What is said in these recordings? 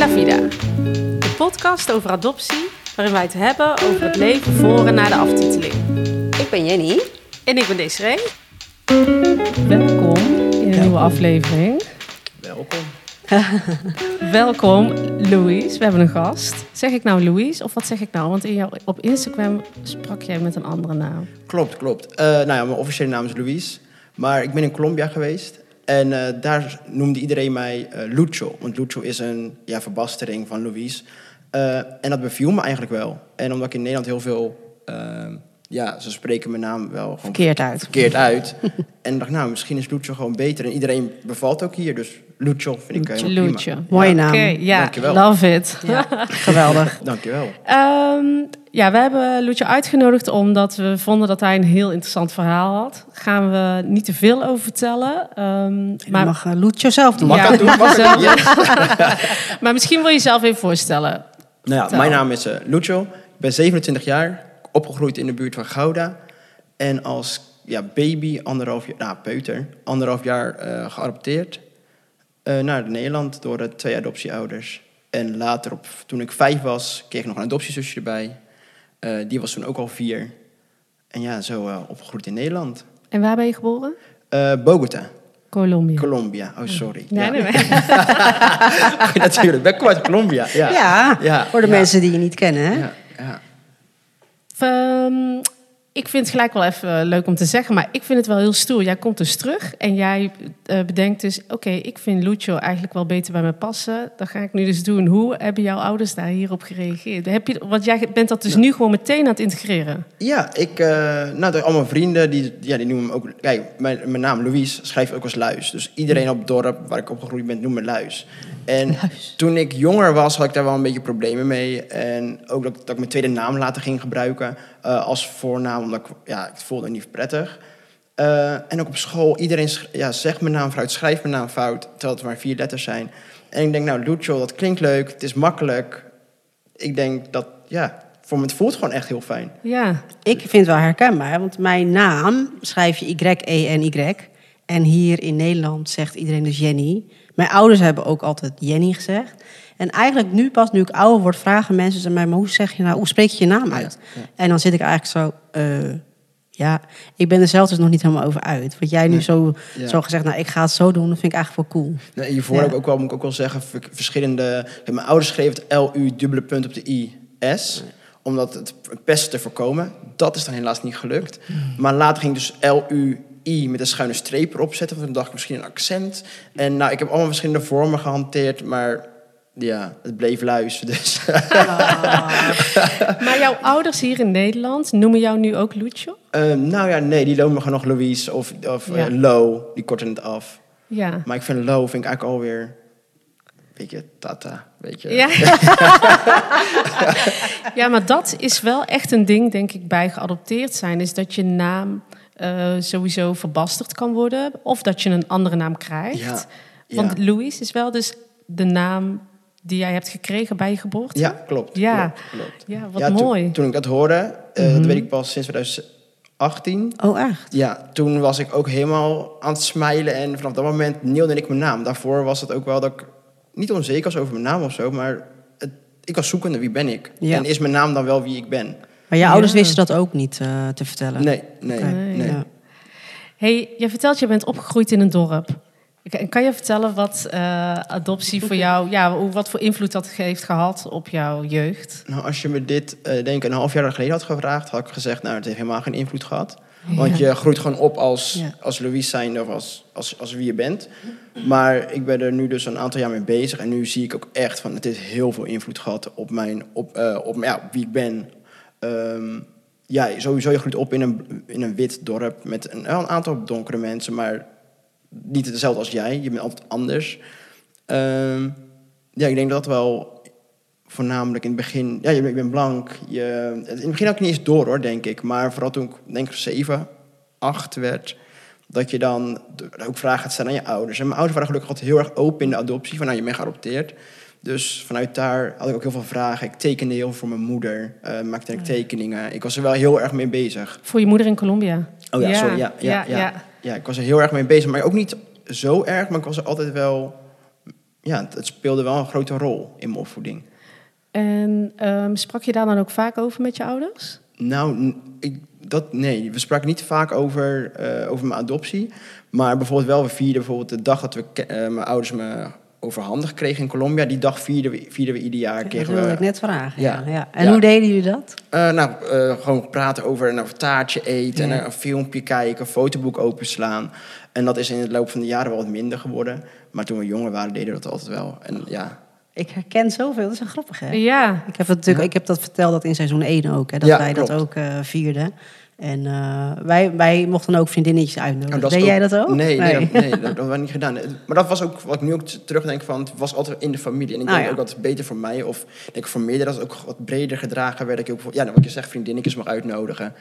La Vida, de podcast over adoptie, waarin wij het hebben over het leven voor en na de aftiteling. Ik ben Jenny. En ik ben Desiree. Welkom in een nieuwe aflevering. Welkom. Welkom, Louise. We hebben een gast. Zeg ik nou Louise of wat zeg ik nou? Want in jou, op Instagram sprak jij met een andere naam. Klopt, klopt. Eh, nou ja, mijn officiële naam is Luis. Maar ik ben in Colombia geweest. En eh, daar noemde iedereen mij eh, Lucho. Want Lucho is een ja, verbastering van Louise. Eh, en dat beviel me eigenlijk wel. En omdat ik in Nederland heel veel... ehm, ja, ze spreken mijn naam wel gewoon Verkeerd uit. verkeerd uit. en ik dacht, nou, misschien is Lucho gewoon beter. En iedereen bevalt ook hier. Dus Lucho vind ik helemaal Lucho. prima. Mooie Ja, naam. Oké, ja, Dankjewel. love it. Ja, geweldig. Dankjewel. Ehm, ja, we hebben Lucio uitgenodigd omdat we vonden dat hij een heel interessant verhaal had. Gaan we niet te veel over vertellen. ehm, Maar maar, mag uh, Loetje zelf doen. Mag Ja, dat doen? Mag zelf. dat? Yes. maar misschien wil je jezelf even voorstellen. Nou ja, Vertel. mijn naam is eh, Lucho. Ik ben 27 jaar, opgegroeid in de buurt van Gouda. En als ja, baby, anderhalf jaar, nou, peuter, anderhalf jaar eh, geadopteerd eh, naar Nederland door de twee adoptieouders. En later, op, toen ik vijf was, kreeg ik nog een adoptiezusje erbij. Eh, die was toen ook al vier. En ja, zo eh, opgegroeid in Nederland. En waar ben je geboren? Eh, Bogota, Colombia. Colombia. Oh, sorry. Nee, ja. nee, nee. Natuurlijk, ben ik uit Colombia. Ja, Ja, Ja, voor de ja. mensen die je niet kennen. Hè? ja, ja. Ehm, ik vind het gelijk wel even leuk om te zeggen, maar ik vind het wel heel stoer. Jij komt dus terug en jij eh, bedenkt dus... oké, ik vind Lucio eigenlijk wel beter bij me passen. Dat ga ik nu dus doen. Hoe hebben jouw ouders daar hierop gereageerd? Heb je, want jij bent dat dus nu gewoon meteen aan het integreren. Ja, ik, eh nou, al mijn vrienden, die, ja, die noemen me ook... Kijk, mijn, mijn naam Louise schrijf ik ook als Luis. Dus iedereen op het dorp waar ik opgegroeid ben, noemt me Luis. En toen ik jonger was, had ik daar wel een beetje problemen mee. En ook dat, dat ik mijn tweede naam later ging gebruiken eh, als voornaam. Omdat ik, ja, ik voelde het niet prettig. Eh, en ook op school, iedereen ja, zegt mijn naam fout, schrijft mijn naam fout. Terwijl het maar vier letters zijn. En ik denk, nou, Lucio, dat klinkt leuk, het is makkelijk. Ik denk dat, ja, voor me, het voelt gewoon echt heel fijn. Ja, Ik vind het wel herkenbaar, want mijn naam schrijf je Y-E-N-Y. En hier in Nederland zegt iedereen dus Jenny. Mijn ouders hebben ook altijd Jenny gezegd. En eigenlijk nu pas, nu ik ouder word, vragen mensen aan mij... maar hoe, zeg je nou, hoe spreek je je naam uit? ja. En dan zit ik eigenlijk zo... eh, ja, ik ben er zelf dus nog niet helemaal over uit. Wat jij nu Nee. zo, Ja. zo gezegd, nou, ik ga het zo doen, dat vind ik eigenlijk wel cool. Nee, hiervoor Ja. heb ik ook wel, moet ik ook wel zeggen, ver- verschillende... Mijn ouders schreven het L-U dubbele punt op de I-S. Omdat het pesten te voorkomen. Dat is dan helaas niet gelukt. Maar later ging dus L-U-I met een schuine streep erop zetten. Want toen dacht ik misschien een accent. En nou, ik heb allemaal verschillende vormen gehanteerd. Maar ja, het bleef luis. Dus maar jouw ouders hier in Nederland noemen jou nu ook Lucio? Ehm, nou ja, nee, die noemen me gewoon nog Louise of, of Ja. eh, Lo. Die korten het af. Ja. Maar ik vind Lo vind ik eigenlijk alweer... Een beetje tata, weet je. Ja. ja, maar dat is wel echt een ding, denk ik, bij geadopteerd zijn. Is dat je naam eh, sowieso verbasterd kan worden. Of dat je een andere naam krijgt. Ja, Want. Louis is wel dus de naam die jij hebt gekregen bij je geboorte. Ja, klopt. Ja. klopt, klopt. Ja, wat Ja, mooi. Mhm. Toen, ik dat hoorde, eh, dat weet ik pas sinds 2018. Oh, echt? Ja, toen was ik ook helemaal aan het smijlen en vanaf dat moment nielde ik mijn naam. Daarvoor was het ook wel dat ik niet onzeker was over mijn naam of zo, maar het, ik was zoekende wie ben ik. Ja. En is mijn naam dan wel wie ik ben? Maar je ouders wisten dat ook niet eh, te vertellen? Nee, nee, nee. Ja. hey, je vertelt je bent opgegroeid in een dorp. Kan- Kan je vertellen wat eh, adoptie voor jou, ja, hoe- wat voor invloed dat heeft gehad op jouw jeugd? Nou, als je me dit, eh, denk ik, een half jaar geleden had gevraagd, had ik gezegd, nou, het heeft helemaal geen invloed gehad. Want je groeit gewoon op als, Ja. als Louise zijnde of als, als, als wie je bent. Maar ik ben er nu dus een aantal jaar mee bezig. En nu zie ik ook echt van, het heeft heel veel invloed gehad op, mijn, op, eh, op ja, op wie ik ben. Ehm, ja, sowieso, je groeit op in een, in een wit dorp met een, een aantal donkere mensen, maar niet hetzelfde als jij. Je bent altijd anders. Ehm, ja, ik denk dat wel voornamelijk in het begin... Ja, je bent blank. Je, in het begin had ik niet eens door, hoor, denk ik. Maar vooral toen ik, denk ik, zeven, acht werd... dat je dan ook vragen gaat stellen aan je ouders. En mijn ouders waren gelukkig altijd heel erg open in de adoptie. Van, nou, je bent geadopteerd. Dus vanuit daar had ik ook heel veel vragen. Ik tekende heel veel voor mijn moeder. eh maakte ik tekeningen. Ik was er wel heel erg mee bezig. Voor je moeder in Colombia. Oh ja, sorry. Ja, ja, ja, ja. ik was er heel erg mee bezig. Maar ook niet zo erg, maar ik was er altijd wel ja, het, speelde wel een grote rol in mijn opvoeding. En ehm, sprak je daar dan ook vaak over met je ouders? Nou, ik, dat, nee, we spraken niet vaak over, eh, over mijn adoptie. Maar bijvoorbeeld wel, we vierden bijvoorbeeld de dag dat we eh, mijn ouders me overhandigd kregen in Colombia. Die dag vierden we, vierden we ieder jaar. Dat wilde we, ik net vragen. Ja. Ja. Ja. En Ja. hoe deden jullie dat? Eh, nou, eh, gewoon praten over een taartje eten, Ja. en een filmpje kijken, een fotoboek openslaan. En dat is in het loop van de jaren wel wat minder geworden. Maar toen we jonger waren, deden we dat altijd wel. En ja, Ik herken zoveel, dat is wel grappig hè? Ja. Ik heb, het natuurlijk, ik heb dat verteld dat in seizoen 1 ook, hè, dat Ja, wij dat ook eh, vierden. En eh, wij, wij mochten ook vriendinnetjes uitnodigen. Nou, Deed jij dat ook? Nee, nee. dat, nee dat, dat hebben we niet gedaan. Maar dat was ook wat ik nu ook terugdenk van, het was altijd in de familie. En ik Ah, denk ja. ook dat het beter voor mij, of ik denk voor meerdere, dat het ook wat breder gedragen werd. Dat ik ook, voor- ja, nou, wat je zegt, vriendinnetjes mag uitnodigen.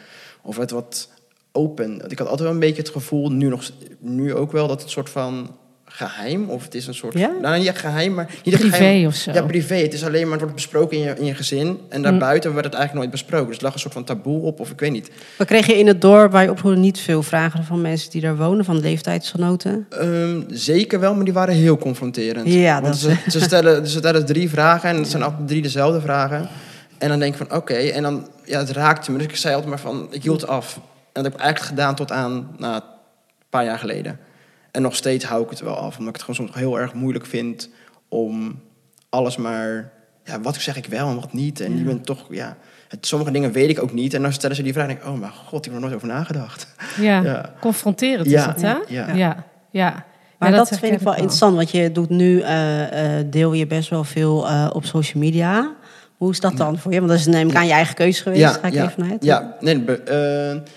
Of het wat open. Ik had altijd wel een beetje het gevoel, nu, nog, nu ook wel, dat het soort van geheim, of het is een soort, Ja? nou niet echt geheim, maar niet Privé geheim. of zo. Ja, privé. Het is alleen maar, het wordt besproken in je, in je gezin. En daarbuiten werd het eigenlijk nooit besproken. Dus er lag een soort van taboe op, of ik weet niet. We kregen in het dorp waar je opgroeide niet veel vragen van mensen die daar wonen, van leeftijdsgenoten. Ehm, zeker wel, maar die waren heel confronterend. Ja, Want dat- ze, ze, stellen, ze stellen drie vragen en het zijn altijd drie dezelfde vragen. En dan denk ik van oké, en dan, ja, het raakte me. Dus ik zei altijd maar van, ik hield af. En dat heb ik eigenlijk gedaan tot aan nou, een paar jaar geleden. En nog steeds hou ik het wel af, omdat ik het gewoon soms heel erg moeilijk vind om alles maar, ja, wat zeg ik wel en wat niet. En je bent toch, ja, het, sommige dingen weet ik ook niet. En dan stellen ze die vraag en denk ik, oh mijn god, ik heb er nooit over nagedacht. Ja. Ja. Confronterend Ja. is het, hè? Ja. Ja. ja. Maar Ja, dat, herken vind ik wel interessant, want je doet nu, eh, eh, deel je best wel veel eh, op social media. Hoe is dat dan voor je? Want dat is neem ik aan je eigen keuze geweest, ga ik ja, even vanuit. Ja, nee, be- eh,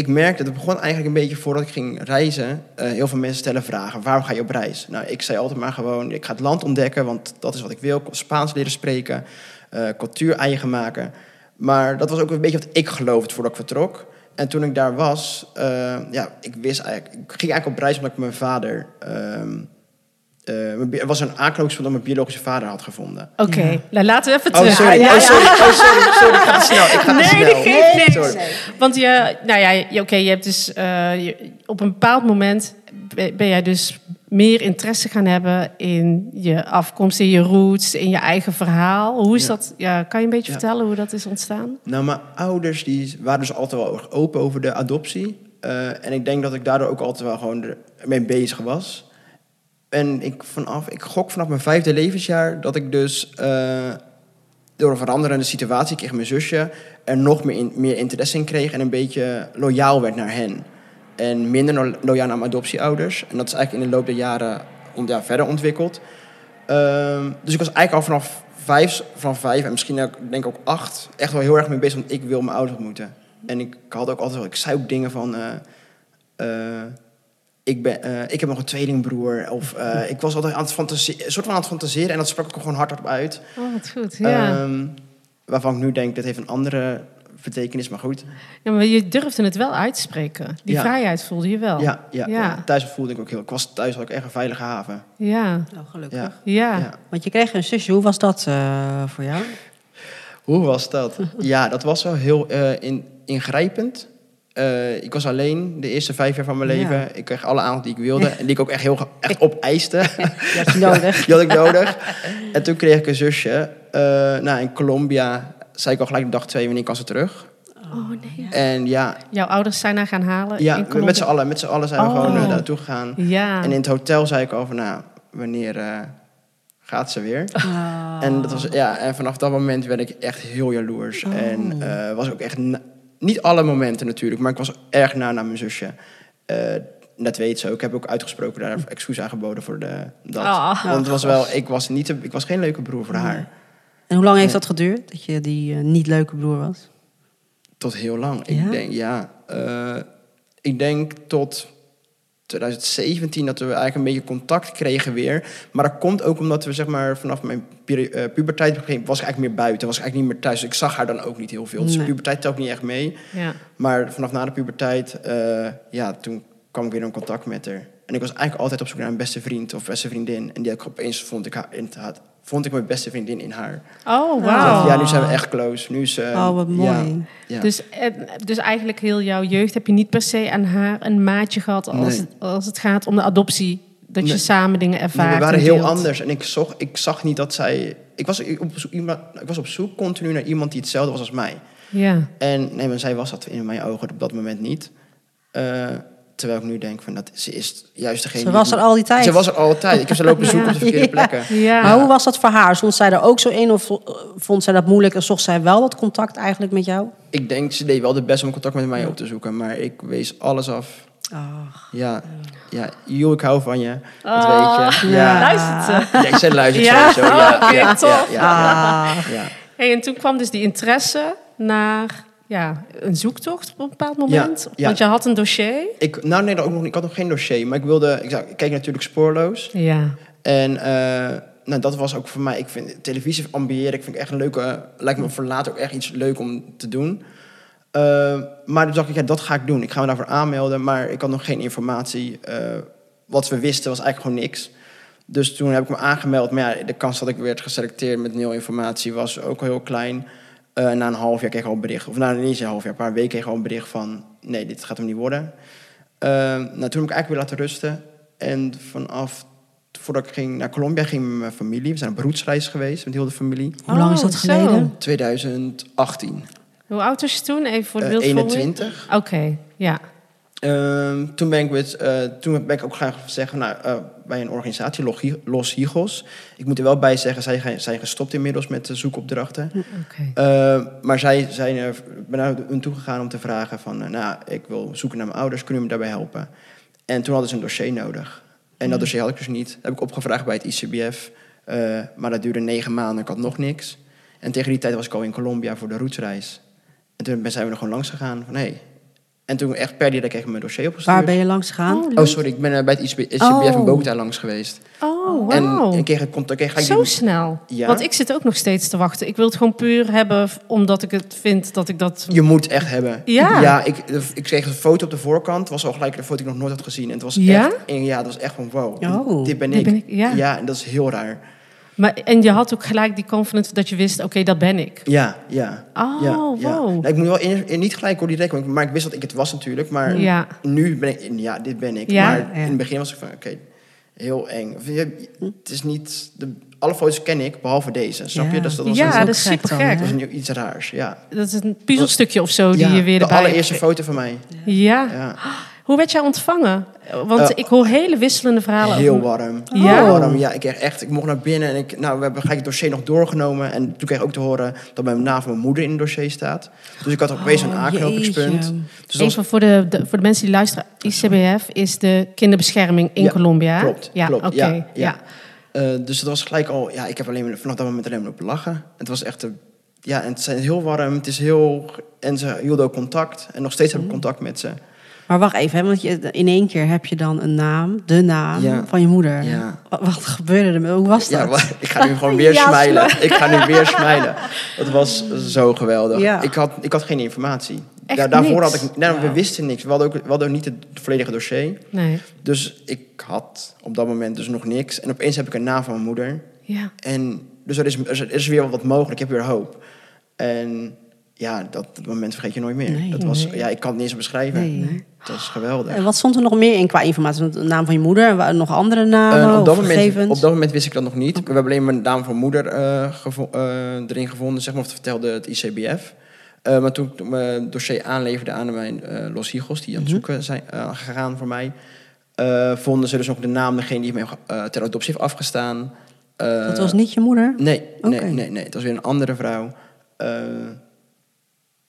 ik merkte, het begon eigenlijk een beetje voordat ik ging reizen. eh, heel veel mensen stellen vragen, waarom ga je op reis? Nou, ik zei altijd maar gewoon, ik ga het land ontdekken, want dat is wat ik wil. Spaans leren spreken, eh, cultuur eigen maken. Maar dat was ook een beetje wat ik geloofde voordat ik vertrok. En toen ik daar was, eh, ja, ik wist eigenlijk, ik ging eigenlijk op reis omdat ik mijn vader... ehm, eh, er was een aanknopingspunt dat mijn biologische vader had gevonden. Oké, Ja. nou laten we even Oh, terug. sorry. Ja, Oh, ja. sorry. Oh, sorry. Sorry, ik ga te snel. Ik ga Nee, snel. dat geeft niks. Sorry. Want je, nou ja, je- oké, je hebt dus eh, je- op een bepaald moment ben jij dus meer interesse gaan hebben in je afkomst, in je roots, in je eigen verhaal. Hoe is Ja. dat? Ja, kan je een beetje Ja. vertellen hoe dat is ontstaan? Nou, mijn ouders die waren dus altijd wel open over de adoptie. Eh, en ik denk dat ik daardoor ook altijd wel gewoon mee bezig was. En ik, vanaf, ik gok vanaf mijn vijfde levensjaar dat ik dus eh, door een veranderende situatie kreeg mijn zusje er nog meer, meer interesse in kreeg en een beetje loyaal werd naar hen. En minder lo- loyaal naar mijn adoptieouders. En dat is eigenlijk in de loop der jaren ja, verder ontwikkeld. Ehm, dus ik was eigenlijk al vanaf vijf, vanaf vijf en misschien denk ik ook acht, echt wel heel erg mee bezig, want ik wil mijn ouders ontmoeten. En ik had ook altijd wel, ik zei ook dingen van, eh, eh, ik, ben, eh, ik heb nog een tweelingbroer. Of eh, ik was altijd aan het fantaseren, een soort van aan het fantaseren en dat sprak ik ook gewoon hardop uit. Oh, wat goed. Ja. Ehm, waarvan ik nu denk, dit heeft een andere betekenis, maar goed. ja, maar je durfde het wel uitspreken. Die Ja. vrijheid voelde je wel. Ja, ja, Ja. ja. thuis voelde ik ook heel, ik was thuis ik echt een veilige haven. Ja. Oh, gelukkig. Ja. Ja. Ja. Want je kreeg een zusje, hoe was dat eh, voor jou? Hoe was dat? ja, dat was wel heel eh, in, ingrijpend. Eh, ik was alleen de eerste vijf jaar van mijn Ja. leven. Ik kreeg alle aandacht die ik wilde. En die ik ook echt heel echt opeiste. Je had je nodig. die had ik nodig. En toen kreeg ik een zusje. Eh, nou, in Colombia zei ik al gelijk de dag twee, wanneer kan ze terug? Oh nee. En ja, Jouw ouders zijn daar gaan halen ja in Colombia? met z'n allen, met z'n allen zijn we gewoon uh, naartoe gegaan. Ja. En in het hotel zei ik al van, nou, wanneer eh, gaat ze weer? Ah. En, dat was, ja, en vanaf dat moment werd ik echt heel jaloers. Oh. En eh, was ook echt... na- niet alle momenten natuurlijk, maar ik was erg na naar mijn zusje. Eh, dat weet ze ook. Ik heb ook uitgesproken daar excuus aangeboden voor de, dat. Ah. Want het was wel, ik was, niet de- ik was geen leuke broer voor haar. En hoe lang heeft dat geduurd, dat je die eh, niet leuke broer was? Tot heel lang. Ja? Ik denk, ja. eh, ik denk tot 2017 dat we eigenlijk een beetje contact kregen weer. Maar dat komt ook omdat we zeg maar vanaf mijn eh, puberteit was ik eigenlijk meer buiten. Was ik eigenlijk niet meer thuis. Dus ik zag haar dan ook niet heel veel. Dus Nee. puberteit telt niet echt mee. Ja. Maar vanaf na de puberteit, eh, ja, toen kwam ik weer in contact met haar. En ik was eigenlijk altijd op zoek naar een beste vriend of beste vriendin. En die had ik opeens vond ik haar in had, vond ik mijn beste vriendin in haar. Oh, wauw. Ja, nu zijn we echt close. Nu is ze. oh, wat mooi. Ja, ja. Dus, dus eigenlijk heel jouw jeugd heb je niet per se aan haar een maatje gehad als, Nee. het, als het gaat om de adoptie Dat je Nee. samen dingen Nee, ervaart. we waren en heel anders. En ik, zocht, ik zag niet dat zij... Ik was, op zoek, iemand, ik was op zoek continu naar iemand die hetzelfde was als mij. Ja. En nee, maar zij was dat in mijn ogen op dat moment niet. Eh, terwijl ik nu denk van, dat, ze is juist degene... Ze die- was er al die tijd. Ze was er altijd. Ik heb ze lopen zoeken op de verkeerde Ja. plekken. Ja. Maar hoe was dat voor haar? Stond zij er ook zo in of vond zij dat moeilijk en zocht zij wel dat contact eigenlijk met jou? Ik denk, ze deed wel het best om contact met mij op te zoeken. Maar ik wees alles af. Ach. Ja, ja joh, ik hou van je. Dat Ah. weet je. Ja. Ja, Luistert ze. ja ik zei luister Ja? sowieso. Ja, oké, ja, tof. Ja, ja, Ah. ja. Hey, en toen kwam dus die interesse naar ja, een zoektocht op een bepaald moment. ja. Want je had een dossier. Ik, nou nee, dat ook nog, niet. ik had nog geen dossier. Maar ik wilde, ik, ik keek natuurlijk spoorloos. Ja. En eh, nou, dat was ook voor mij, ik vind televisie ambiëren, ik vind echt een leuke, lijkt me voor later ook echt iets leuk om te doen. Eh, maar toen dacht ik, ja, dat ga ik doen. Ik ga me daarvoor aanmelden, maar ik had nog geen informatie. Eh, wat we wisten was eigenlijk gewoon niks. Dus toen heb ik me aangemeld. Maar ja, de kans dat ik werd geselecteerd met nul informatie was ook heel klein. Eh, na een half jaar kreeg ik al een bericht. Of na niet eens een half jaar, een paar weken kreeg ik al een bericht van... nee, dit gaat hem niet worden. Nou, toen heb ik eigenlijk weer laten rusten. En vanaf, voordat ik ging naar Colombia, ging met mijn familie. We zijn op beroepsreis geweest met heel de familie. Hoe lang is Oh, dat zo. geleden? 2018. Hoe oud was je toen? Even voor de Eh, beeldvorming. 21. Oké, ja. Ehm, toen, ben ik met, eh, toen ben ik ook graag zeggen, nou, eh, bij een organisatie, Los Hi- Los Higos. Ik moet er wel bij zeggen, zij zijn gestopt inmiddels met de zoekopdrachten. Oké. Eh, maar zij zijn er, ben naar hun toe gegaan om te vragen van, eh, nou, ik wil zoeken naar mijn ouders, kunnen jullie me daarbij helpen? En toen hadden ze een dossier nodig. En dat dossier had ik dus niet. Dat heb ik opgevraagd bij het ICBF, maar dat duurde negen maanden, ik had nog niks. En tegen die tijd was ik al in Colombia voor de roetsreis. En toen zijn we er gewoon langs gegaan van, hé. Hey. En toen echt per direct kreeg ik mijn dossier opgestuurd. Waar ben je langs gegaan? Oh, Oh, sorry, ik ben eh, bij het ICB, ICBF Oh. in Bogota langs geweest. Oh, En, wauw. en kreeg ik contact. Kreeg ik Zo die- snel. Ja. Want ik zit ook nog steeds te wachten. Ik wil het gewoon puur hebben omdat ik het vind dat ik dat... Je moet echt hebben. Ja. Ja, ik, ik kreeg een foto op de voorkant. Het was al gelijk een foto die ik nog nooit had gezien. En het was Ja? echt, en ja, dat was echt van wow. Oh. dit ben Dit ik. ben ik, ja. ja, en dat is heel raar. Maar, en je had ook gelijk die confidence dat je wist, oké, dat ben ik. Ja, ja. Oh, ja, ja. wow. Nou, ik moet wel in, in- niet gelijk hoor direct, maar ik wist dat ik het was natuurlijk. Maar Ja. nu ben ik, ja, dit ben ik. Ja? Maar Ja. in het begin was ik van, oké, heel eng. Het is niet, de, alle foto's ken ik, behalve deze. Snap Ja. je? Dus dat was Ja, een, dat is super gek. dat was een- iets raars, ja. Dat is een puzzelstukje of zo die Ja, je weer de erbij... allereerste foto van mij. Ja. Hoe werd jij ontvangen? Want Eh, ik hoor hele wisselende verhalen. Heel over- warm. Ja? Heel warm. Ja, ik kreeg echt, ik mocht naar binnen en ik, nou, we hebben gelijk het dossier nog doorgenomen. En toen kreeg ik ook te horen dat mijn naam van mijn moeder in het dossier staat. Dus ik had opeens een Oh, aanknopingspunt. Dus was, Even voor de, de- voor de mensen die luisteren. ICBF is de kinderbescherming in Ja, Colombia. klopt, Ja, klopt, oké. ja, ja. ja. eh, dus dat was gelijk al, ja, ik heb alleen maar, vanaf dat moment alleen maar op lachen. Het was echt, ja, en het is heel warm, het is heel, en ze hielden ook contact. En nog steeds heb ik Mm. contact met ze. Maar wacht even, hè, want je, in één keer heb je dan een naam, de naam Ja. van je moeder. Ja. Wat, wat gebeurde er? Hoe was dat? Ja, ik ga nu gewoon weer Ja, smijlen. Ik ga nu weer smijlen. Het was zo geweldig. Ja. Ik, had, ik had geen informatie. Ja, daarvoor niks? had ik... Nou, we wisten niks. We hadden, ook, we hadden ook niet het volledige dossier. Nee. Dus ik had op dat moment dus nog niks. En opeens heb ik een naam van mijn moeder. Ja. En dus er is, er is weer wat mogelijk. Ik heb weer hoop. En ja, dat, dat moment vergeet je nooit meer. Nee. dat was, Nee. ja, ik kan het niet eens beschrijven. Nee. Dat is geweldig. En wat stond er nog meer in qua informatie? De naam van je moeder, nog andere Eh, namen op, dat of moment, op dat moment wist ik dat nog niet. We hebben alleen mijn naam van moeder eh, gevo- eh, erin gevonden, zeg maar, of dat vertelde het ICBF. Eh, maar toen ik mijn dossier aanleverde aan mijn eh Los Higos, die aan Mhm. het zoeken zijn eh, gegaan voor mij, eh, vonden ze dus ook de naam, degene die mij eh, ter adoptie heeft afgestaan. Eh, dat was niet je moeder? Nee, nee, nee, nee. Het was weer een andere vrouw.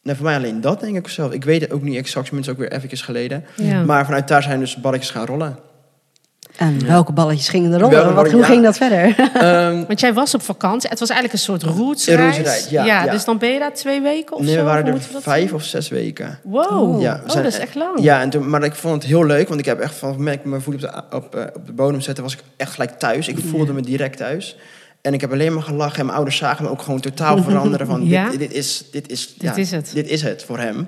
Nee, voor mij alleen dat, denk ik zelf. Ik weet het ook niet exact, het is ook weer even geleden. Ja. Maar vanuit daar zijn dus balletjes gaan rollen. En welke balletjes gingen er rollen? Wat, hoe ja. ging dat verder? Ehm, Want jij was op vakantie. Het was eigenlijk een soort rootsreis. Ja, ja. Dus dan ben je daar twee weken of nee, zo? we waren er vijf of zes weken. Wow. Ja, we oh, zijn- dat is echt lang. Ja, en toen, maar ik vond het heel leuk, want ik heb echt van ik mijn voet op de, op, eh, op de bodem zette, was ik echt gelijk thuis. Ik voelde me direct thuis. En ik heb alleen maar gelachen en mijn ouders zagen me ook gewoon totaal veranderen van Ja? dit, dit is, dit is, Dit is het. Dit is het voor hem.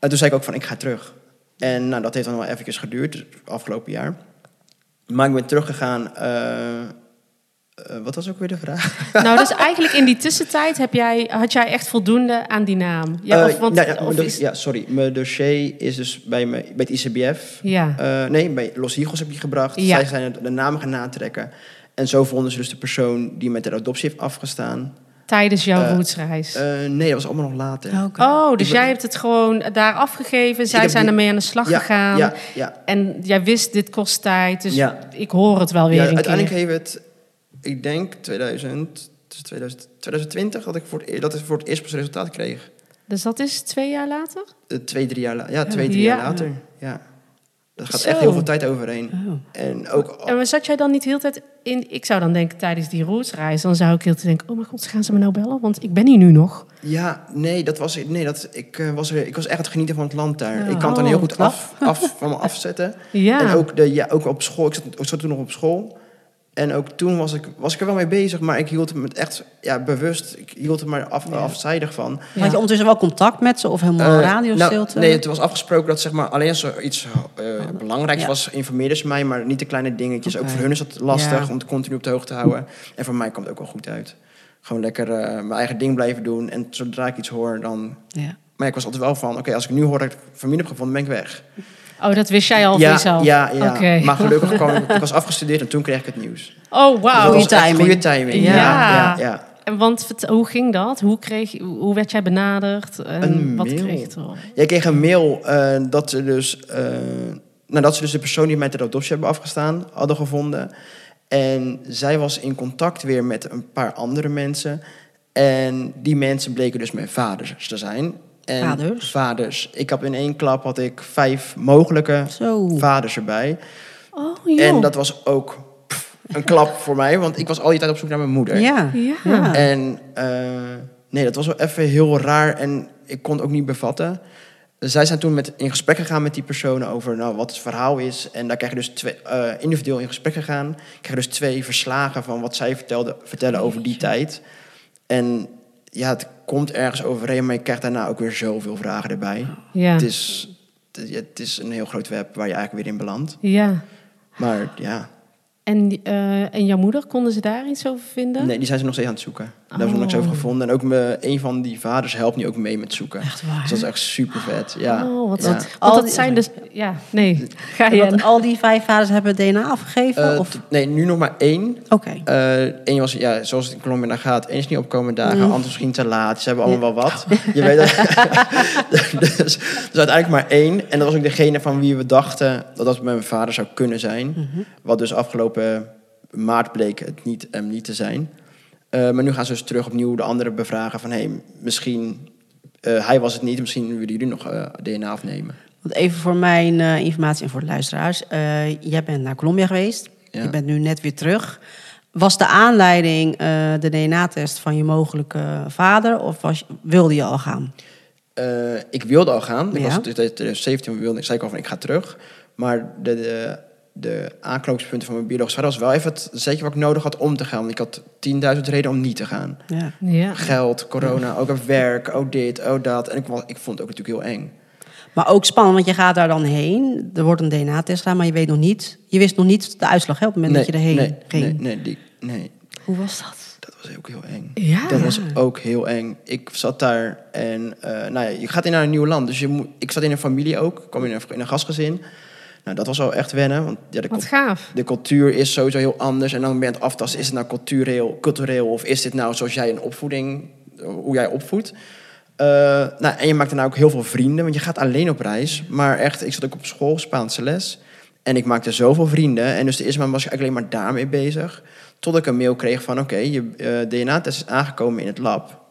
En toen zei ik ook van ik ga terug. En nou, dat heeft dan wel even geduurd, dus afgelopen jaar. Maar ik ben teruggegaan. eh, Eh, wat was ook weer de vraag? Nou, dus eigenlijk in die tussentijd heb jij, had jij echt voldoende aan die naam. Ja, Eh, of, want, nou ja, of mijn do- is- ja, sorry. Mijn dossier is dus bij, me, bij het ICBF. ja. Nee, bij Los Higos heb je gebracht. Ja. Zij zijn de namen gaan natrekken. En zo vonden ze dus de persoon die met de adoptie heeft afgestaan. tijdens jouw eh, rootsreis. Eh, nee, dat was allemaal nog later. oh, dus ik ben- jij hebt het gewoon daar afgegeven. Zij zijn die- ermee aan de slag ja, gegaan. Ja, ja. En jij wist, dit kost tijd. Dus Ja. ik hoor het wel weer ja een uiteindelijk keer. heeft het, ik denk 2000, het is 2000, 2020, dat ik voor het, e- dat ik voor het eerst pas resultaat kreeg. Dus dat is twee jaar later? Eh, twee, drie jaar, la- ja, twee, drie Ja. jaar later. Ja. Dat gaat Zo. echt heel veel tijd overheen. Oh. En ook... En maar zat jij dan niet de hele tijd in... Ik zou dan denken, tijdens die rootsreis... dan zou ik heel te denken... oh mijn god, gaan ze me nou bellen? Want ik ben hier nu nog. Ja, nee, dat was, nee dat, ik, eh, was er, ik was echt het genieten van het land daar. Ik kan het dan Oh, heel goed af, af, van me afzetten. Ja. En ook, de, ja, ook op school, ik zat, ik zat toen nog op school. En ook toen was ik, was ik er wel mee bezig, maar ik hield het echt ja, bewust. Ik hield het maar af, Ja. afzijdig van. Ja. Had je ondertussen wel contact met ze of helemaal Eh, radiostilte? nou, nee, het was afgesproken dat zeg maar, alleen als er iets eh, belangrijks Ja. was, informeerden ze mij, maar niet de kleine dingetjes. Ook voor hun is dat lastig om het continu op de hoogte te houden. En voor mij komt het ook wel goed uit. Gewoon lekker eh, mijn eigen ding blijven doen. En zodra ik iets hoor, dan Ja. maar ik was altijd wel van, oké, als ik nu hoor dat ik familie heb gevonden, ben ik weg. Oh, dat wist jij al van ja, jezelf? ja, ja. Oké. Maar gelukkig kwam ik, ik was afgestudeerd en toen kreeg ik het nieuws. Oh, wauw. echt timing. Goede timing. Ja. Ja, ja, ja. En want hoe ging dat? Hoe, kreeg, hoe hoe werd jij benaderd? En Een wat mail. kreeg je erop? Jij kreeg een mail eh, dat ze dus, eh, nadat ze dus de persoon die mij ter adoptie hebben afgestaan hadden gevonden. En zij was in contact weer met een paar andere mensen. En die mensen bleken dus mijn vaders te zijn. En Vaders? Vaders. Ik had in één klap had ik vijf mogelijke Zo. vaders erbij. Oh, joh. En dat was ook pff, een klap voor mij, want ik was al die tijd op zoek naar mijn moeder. Ja. Ja. Ja. En eh, nee, dat was wel even heel raar en ik kon het ook niet bevatten. Zij zijn toen met, in gesprek gegaan met die personen over nou, wat het verhaal is. En daar krijg je dus twee, eh, individueel in gesprek gegaan. Krijg je dus twee verslagen van wat zij vertelde, vertellen over die tijd. En ja, het komt ergens overeen, maar je krijgt daarna ook weer zoveel vragen erbij. Ja. Het, is, het is een heel groot web waar je eigenlijk weer in belandt. ja. Maar ja, En, eh, en jouw moeder, konden ze daar iets over vinden? nee, die zijn ze nog steeds aan het zoeken. Daar hebben ze nog niks over Oh. gevonden. En ook me, een van die vaders helpt nu ook mee met zoeken. Echt waar. Dus dat is echt super vet. Ja. Oh, wat, ja. Al dat die- zijn dus... Ja, nee. Ga je. al die vijf vaders hebben DNA afgegeven? Eh, of? nee, nu nog maar één. Oké. Eén was, ja, zoals het in Colombia naar gaat, één is niet opkomen dagen, Mm. anders misschien te laat. Ze hebben allemaal wel wat. Je weet dat. dus, dus uiteindelijk maar één. En dat was ook degene van wie we dachten dat dat mijn vader zou kunnen zijn. Mhm. Wat dus afgelopen maart bleek het niet, hem niet te zijn. Eh, maar nu gaan ze dus terug opnieuw de andere bevragen van... hey, misschien, eh, hij was het niet, misschien willen jullie nog eh, DNA afnemen. Want even voor mijn informatie en voor de luisteraars. Jij bent naar Colombia geweest. Ja. Je bent nu net weer terug. Was de aanleiding de DNA-test van je mogelijke vader? Of was, wilde je al gaan? Ik wilde al gaan. Ik Ja. was, in 2017 wilde, ik zei al van ik ga terug. Maar de, de, de aanknopingspunten van mijn biologische vader was wel even het zeker wat ik nodig had om te gaan. Want ik had 10.000 redenen om niet te gaan. Ja. Ja. Geld, corona, ook op werk, ook dit, ook dat. En ik, ik vond het ook natuurlijk heel eng. Maar ook spannend, want je gaat daar dan heen. Er wordt een DNA-test gedaan, maar je weet nog niet. Je wist nog niet de uitslag hè, op het moment dat je erheen nee, ging. nee, nee, die, nee, Hoe was dat? dat was ook heel eng. Ja. Dat was ook heel eng. Ik zat daar en eh, nou ja, je gaat in naar een nieuw land. Dus je moet, ik zat in een familie ook. Ik kwam in een, in een gastgezin. Nou, dat was wel echt wennen. Want ja, de, Wat gaaf. de cultuur is sowieso heel anders. En dan ben je aan het aftasten, is het nou cultureel, cultureel of is dit nou zoals jij een opvoeding, hoe jij opvoedt? Eh, nou, en je maakt daarna ook heel veel vrienden, want je gaat alleen op reis. Maar echt, ik zat ook op school, Spaanse les. En ik maakte zoveel vrienden. En dus de eerste maand was ik eigenlijk alleen maar daarmee bezig. Tot ik een mail kreeg van, oké, je eh, DNA-test is aangekomen in het lab.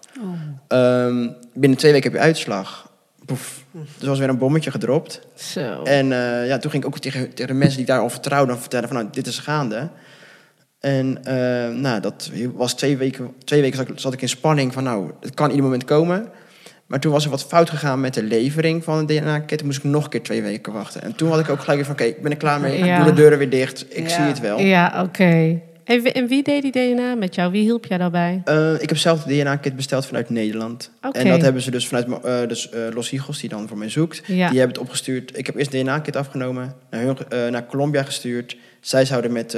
Ehm, binnen twee weken heb je uitslag. Poef. Dus was weer een bommetje gedropt. Zo. En eh, ja, toen ging ik ook tegen, tegen de mensen die ik daar al vertrouwden vertellen van nou, dit is gaande. En eh, nou, dat was twee weken, twee weken zat ik, zat ik in spanning van nou, het kan ieder moment komen. Maar toen was er wat fout gegaan met de levering van de DNA-kit. Toen moest ik nog een keer twee weken wachten. En toen had ik ook gelijk weer van oké, ik ben er klaar mee. Ik Ja. doe de deuren weer dicht. Ik Ja. zie het wel. Ja, oké. En, wie- en wie deed die DNA met jou? Wie hielp jij daarbij? Eh, ik heb zelf de DNA-kit besteld vanuit Nederland. Oké. En dat hebben ze dus vanuit eh, dus, eh, Los Higos, die dan voor mij zoekt. Ja. Die hebben het opgestuurd. Ik heb eerst de DNA-kit afgenomen, naar, hun, naar Colombia gestuurd. Zij zouden met,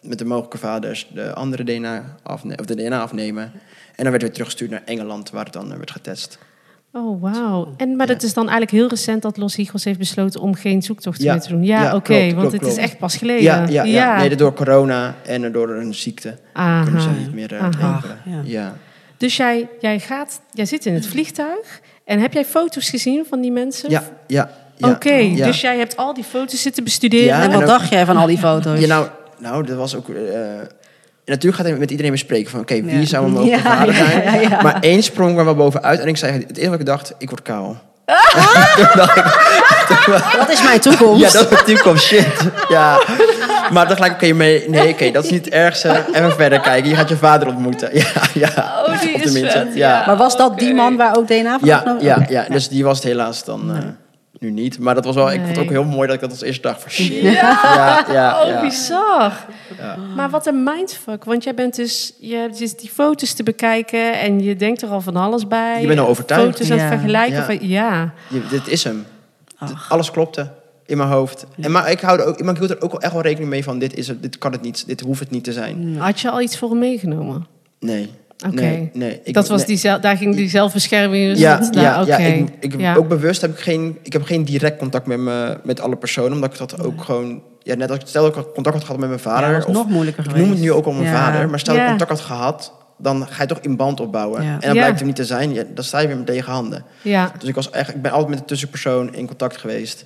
met de mogelijke vaders de andere DNA, afne of de DNA afnemen. En dan werd het weer teruggestuurd naar Engeland, waar het dan werd getest. Oh, wauw. En, maar het is dan eigenlijk heel recent dat Los Higos heeft besloten om geen zoektocht Ja. meer te doen. Ja, Ja, oké, want klopt, het is echt pas geleden. Ja, ja, ja. Nee, door corona en door een ziekte Aha. kunnen ze niet meer uh, leveren. Ja. Ja. Dus jij, jij, gaat, jij zit in het vliegtuig en heb jij foto's gezien van die mensen? Ja, ja, ja. Oké, ja. dus jij hebt al die foto's zitten bestuderen. Ja, En en wat ook- dacht jij van al die foto's? Ja, nou, nou, dat was ook... eh, natuurlijk gaat hij met iedereen bespreken van... Oké, wie Ja. zou een mogelijke Ja, vader ja, zijn? ja, ja. Maar één sprong er wel bovenuit. En ik zei, het eerste wat ik dacht, ik word kaal. Dat is mijn toekomst. Ja, dat is mijn toekomst, shit. Ja. Maar dan gelijk, oké, mee- nee, oké, dat is niet het ergste. Even verder kijken, je gaat je vader ontmoeten. Ja, ja. Oh, die is vet. ja. Maar was dat die man waar ook DNA van Ja, ja, ja, dus die was het helaas dan eh, nu niet. Maar dat was wel, ik vond het ook heel mooi dat ik dat als eerste dag van shit. Ja, Ja, ja, oh, ja. bizar. Maar wat een mindfuck. Want jij bent dus, je hebt dus die foto's te bekijken en je denkt er al van alles bij. Je bent al overtuigd. Foto's aan het vergelijken. Ja. Van, ja. Je- dit is hem. Ach. Alles klopte in mijn hoofd. En, maar ik, hou er ook, maar ik hield er ook wel echt wel rekening mee van... Dit, is het, dit kan het niet, dit hoeft het niet te zijn. Had je al iets voor hem meegenomen? Nee. Oké. Nee, nee. Ik- dat was nee. die, daar ging die zelfbescherming. dus Ja, dat- ja, nou, ja, oké. ik, ik, Ja. ook bewust heb ik geen, ik heb geen direct contact met, me, met alle personen, omdat ik dat ook gewoon, ja, net als ik stel dat ik contact had gehad met mijn Ja, vader, dat was of, nog moeilijker ik noem het nu ook al mijn Ja. vader, maar stel dat Ja. ik contact had gehad, dan ga je toch in band opbouwen. Ja. En Ja. blijkt het niet te zijn, ja, dan sta je weer met lege handen. ja. Dus ik, was echt, ik ben altijd met de tussenpersoon in contact geweest.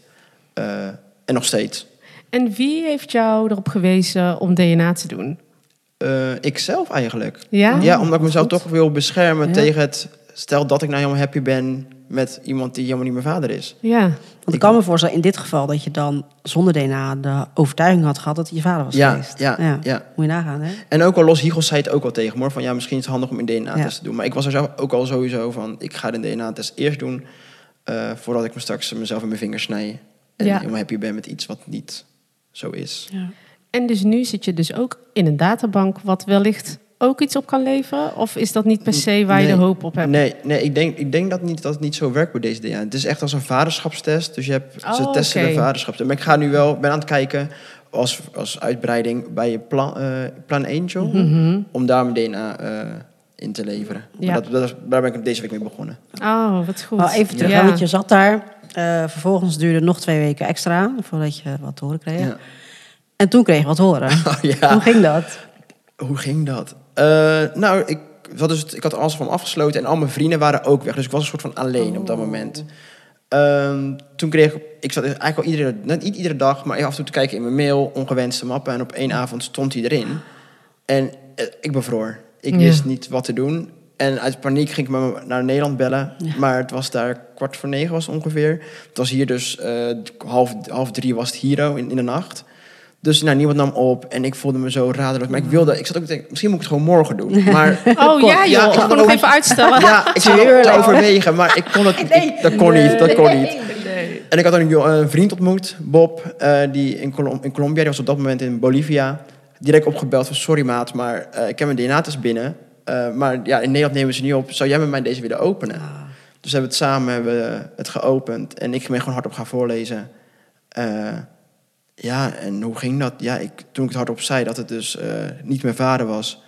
eh, en nog steeds. En wie heeft jou erop gewezen om DNA te doen? Eh ikzelf eigenlijk. Ja? Ja, omdat ik mezelf Goed. toch wil beschermen Ja. tegen het... Stel dat ik nou helemaal happy ben met iemand die helemaal niet mijn vader is. Ja. Want ik kan me voorstellen in dit geval dat je dan zonder DNA de overtuiging had gehad dat hij je vader was Ja, geweest. ja, ja. Moet je nagaan, hè? En ook al Los Higos zei het ook al tegen me, van ja, misschien is het handig om een DNA-test Ja. te doen. Maar ik was er zelf ook al sowieso van, ik ga de DNA-test eerst doen, eh, voordat ik me straks mezelf in mijn vingers snij. En Ja. helemaal happy ben met iets wat niet zo is. Ja. En dus nu zit je dus ook in een databank wat wellicht ook iets op kan leveren? Of is dat niet per se waar je de hoop op hebt? Nee, nee ik, denk, ik denk dat, niet, dat het niet zo werkt bij deze DNA. Het is echt als een vaderschapstest. Dus je hebt, ze Oh, testen oké. de vaderschapstest. Maar ik ga nu wel, ben aan het kijken als, als uitbreiding bij je plan, eh, plan Angel. Mhm. Om daar mijn DNA eh, in te leveren. Ja. Maar Dat, daar ben ik deze week mee begonnen. Oh, wat goed. Even terug, Ja. want je zat daar. Eh, vervolgens duurde het nog twee weken extra voordat je wat te horen kreeg. Ja. En toen kreeg je wat horen. Oh, ja. Hoe ging dat? Hoe ging dat? Eh, nou, ik, had dus, ik had alles van afgesloten en al mijn vrienden waren ook weg. Dus ik was een soort van alleen op dat moment. Ehm, toen kreeg ik, ik zat eigenlijk al iedere, net niet iedere dag, maar af en toe te kijken in mijn mail, ongewenste mappen. En op één avond stond hij erin. En eh, ik bevroor. Ik Ja. wist niet wat te doen. En uit paniek ging ik me naar Nederland bellen. Maar het was daar kwart voor negen was het ongeveer. Het was hier dus eh, half, half drie was het hier oh, in, in de nacht. Dus nou, niemand nam op en ik voelde me zo radeloos. Maar ik wilde, ik zat ook te denken, misschien moet ik het gewoon morgen doen. Maar Oh ja, joh. Ja, ik kon ook- even uitstellen. ja, ik zat Tuurlijk. overwegen, maar ik kon het ik- dat kon niet, dat kon niet. Nee. En ik had een, een vriend ontmoet, Bob, eh, die in, Colom- in Colombia, die was op dat moment in Bolivia. Direct opgebeld van, sorry maat, maar eh, ik heb mijn DNA-test binnen. Eh, maar ja, in Nederland nemen ze niet op. Zou jij met mij deze willen openen? Dus hebben we het samen hebben het geopend. En ik ben gewoon hardop gaan voorlezen. Ja, en hoe ging dat? Ja, ik, toen ik het hardop zei dat het dus eh, niet mijn vader was...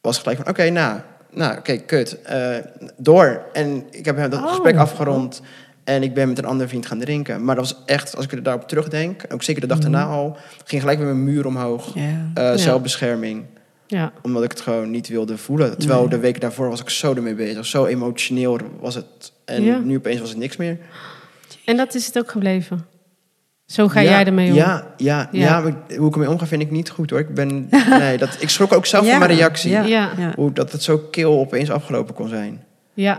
was gelijk van, oké, nou, nou oké, kut. Eh, door. En ik heb dat Oh. gesprek afgerond... En ik ben met een andere vriend gaan drinken. Maar dat was echt, als ik er daarop terugdenk... ook zeker de dag daarna al... ging gelijk weer mijn muur omhoog. Ja. Zelfbescherming Ja. omdat ik het gewoon niet wilde voelen. Terwijl de week daarvoor was ik zo ermee bezig. Zo emotioneel was het. En Ja. nu opeens was het niks meer. En dat is het ook gebleven. Zo ga ja, jij ermee om. Ja, ja, Ja. ja. maar hoe ik ermee omga vind ik niet goed hoor. Ik, ben, nee, dat, ik schrok ook zelf Ja, van mijn reactie. Ja, Ja. ja. Hoe dat het zo kil opeens afgelopen kon zijn. Ja.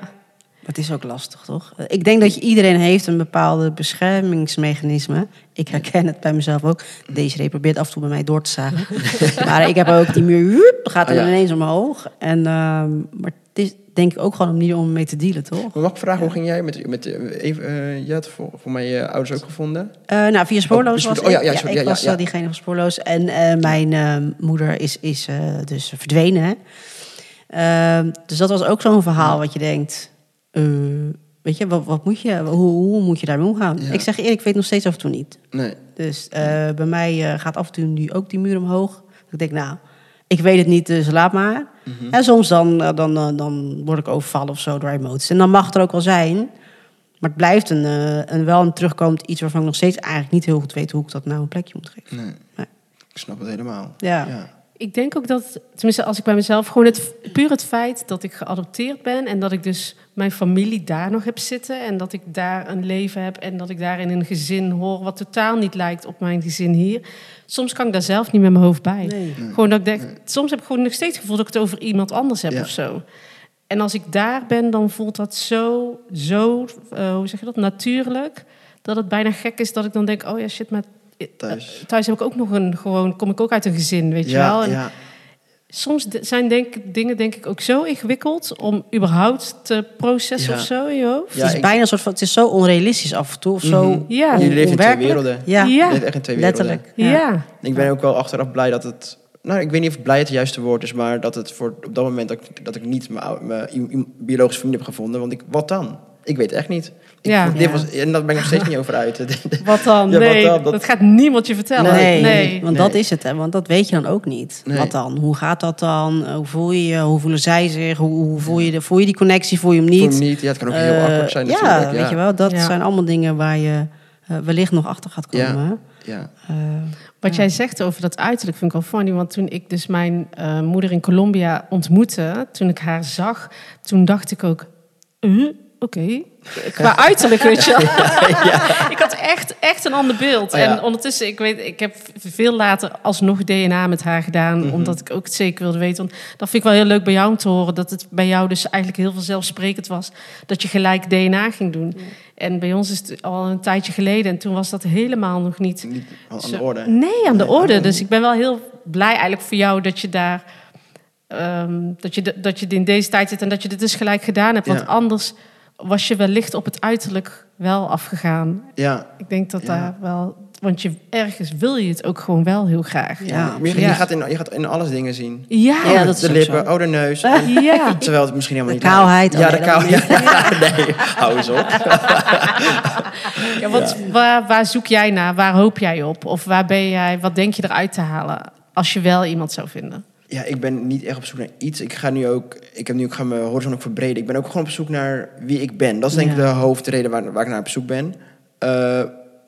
Het is ook lastig, toch? Ik denk dat je, iedereen heeft een bepaalde beschermingsmechanisme. Ik herken het bij mezelf ook. Deze probeert af en toe bij mij door te zagen. maar ik heb ook die muur, gaat er Oh ja. ineens omhoog. En, ehm, maar het is denk ik ook gewoon een manier om mee te dealen, toch? Maar mag ik vragen, hoe ging jij met... met eh, even, eh, je had voor, voor mij je ouders ook gevonden? Eh, nou, via spoorloos Oh, was oh, ja, ik. ja, sorry, ik ja, ja, was eh, diegene van spoorloos. En mijn moeder is, is dus verdwenen. hè. Ehm, dus dat was ook zo'n verhaal wat je denkt... weet je, wat, wat moet je, hoe, hoe moet je daarmee omgaan? Ik zeg eerlijk, ik weet nog steeds af en toe niet. Nee. Dus bij mij gaat af en toe nu ook die muur omhoog. Ik denk, nou, ik weet het niet, dus laat maar. Mhm. En soms dan, eh, dan, eh, dan word ik overvallen of zo door emoties. En dan mag het er ook wel zijn. Maar het blijft een, eh, een wel een terugkomend iets waarvan ik nog steeds eigenlijk niet heel goed weet hoe ik dat nou een plekje moet geven. Nee. Nee. Ik snap het helemaal. Ja. Ik denk ook dat, tenminste als ik bij mezelf, gewoon het, puur het feit dat ik geadopteerd ben en dat ik dus mijn familie daar nog heb zitten en dat ik daar een leven heb en dat ik daar in een gezin hoor wat totaal niet lijkt op mijn gezin hier. Soms kan ik daar zelf niet met mijn hoofd bij. Nee. Gewoon dat ik denk, soms heb ik gewoon nog steeds het gevoel dat ik het over iemand anders heb Ja. of zo. En als ik daar ben, dan voelt dat zo, zo, eh, hoe zeg je dat, natuurlijk, dat het bijna gek is dat ik dan denk, oh ja, shit, maar eh, Thuis. thuis heb ik ook nog een, gewoon, kom ik ook uit een gezin, weet je wel. En ja. Soms zijn denk, dingen denk ik ook zo ingewikkeld om überhaupt te processen Ja. of zo in je hoofd. Ja, het is ik- bijna een soort van, het is zo onrealistisch af en toe. Of zo Mhm. Ja. Jullie leven in twee werelden. Ja, Ja. Je leeft echt in twee werelden. letterlijk. Ja. Ik ben ook wel achteraf blij dat het... Nou, ik weet niet of blij het juiste woord is, maar dat het voor op dat moment dat ik, dat ik niet mijn, mijn biologische vrienden heb gevonden. Want ik, wat dan? Ik weet echt niet. Ik, Ja. dit Ja. was, en daar ben ik nog steeds niet over uit. Wat dan? Ja, wat nee, dan? dat... Dat- gaat niemand je vertellen. Nee, nee. want Nee. dat is het. Hè? Want dat weet je dan ook niet. Nee. Wat dan? Hoe gaat dat dan? Eh, Hoe voel je je? Hoe voelen zij zich? Hoe, hoe voel, je de, voel je die connectie? Voel je hem Niet. niet? niet. Ja, het kan ook heel awkward zijn ja, natuurlijk. weet je wel. Dat Ja. zijn allemaal dingen waar je eh, wellicht nog achter gaat Ja. komen. Ja. Eh, Wat jij zegt over dat uiterlijk vind ik wel funny. Want toen ik dus mijn eh, moeder in Colombia ontmoette, toen ik haar zag, toen dacht ik ook, oké, qua uiterlijk, weet je ik had echt, echt een ander beeld. Oh ja. En ondertussen, ik weet, ik heb veel later alsnog DNA met haar gedaan, Mhm. omdat ik ook het zeker wilde weten. Want dat vind ik wel heel leuk bij jou om te horen, dat het bij jou dus eigenlijk heel vanzelfsprekend was dat je gelijk DNA ging doen. En bij ons is het al een tijdje geleden en toen was dat helemaal nog niet Niet aan de orde. Nee, aan de Nee, orde. Dus ik ben wel heel blij eigenlijk voor jou dat je daar. ehm, dat, je dat je in deze tijd zit en dat je dit dus gelijk gedaan hebt. Want anders was je wellicht op het uiterlijk wel afgegaan. Ja. Ik denk dat Ja. daar wel. Want je, ergens wil je het ook gewoon wel heel graag. Ja, je, gaat in, je gaat in alles dingen zien. Ja, Ja, dat is de lippen, zo. oh de neus. En- ja. terwijl het misschien helemaal De niet kaalheid. Ja, de kaalheid. nee, hou eens op. Ja, want Waar, waar zoek jij naar? Waar hoop jij op? Of waar ben jij, wat denk je eruit te halen als je wel iemand zou vinden? Ja, ik ben niet echt op zoek naar iets. Ik ga nu ook, ik heb nu ook gaan mijn horizon ook verbreden. Ik ben ook gewoon op zoek naar wie ik ben. Dat is denk ik Ja. de hoofdreden waar, waar ik naar op zoek ben. Eh,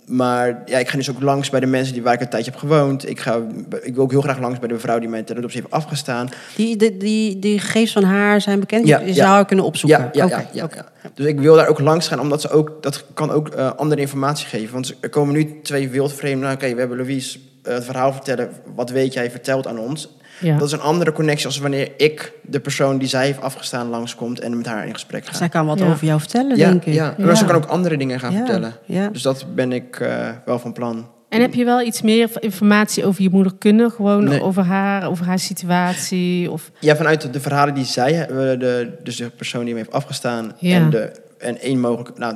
maar ja, ik ga dus ook langs bij de mensen die, waar ik een tijdje heb gewoond. Ik, ga, ik wil ook heel graag langs bij de vrouw die mij ten adoptie heeft afgestaan. die, die, die, die gegevens van haar zijn bekend. Ja, je ja. zou haar kunnen opzoeken. Ja, ja, ja. Dus ik wil daar ook langs gaan, omdat ze ook, dat kan ook eh, andere informatie geven. Want er komen nu twee wildvreemden. Nou, Oké, we hebben Louise eh, het verhaal vertellen. Wat weet jij vertelt aan ons? Ja. Dat is een andere connectie als wanneer ik, de persoon die zij heeft afgestaan, langskomt en met haar in gesprek ga. Zij kan wat Ja. over jou vertellen, Ja, denk ik. ja. maar ze kan ook andere dingen gaan Ja, vertellen. ja. Dus dat ben ik eh, wel van plan. En heb je wel iets meer informatie over je moeder kunnen? Gewoon Nee. over haar, over haar situatie? Of... Ja, vanuit de, de verhalen die zij hebben, de, dus de persoon die me heeft afgestaan Ja. en, de, en één, mogelijke, nou,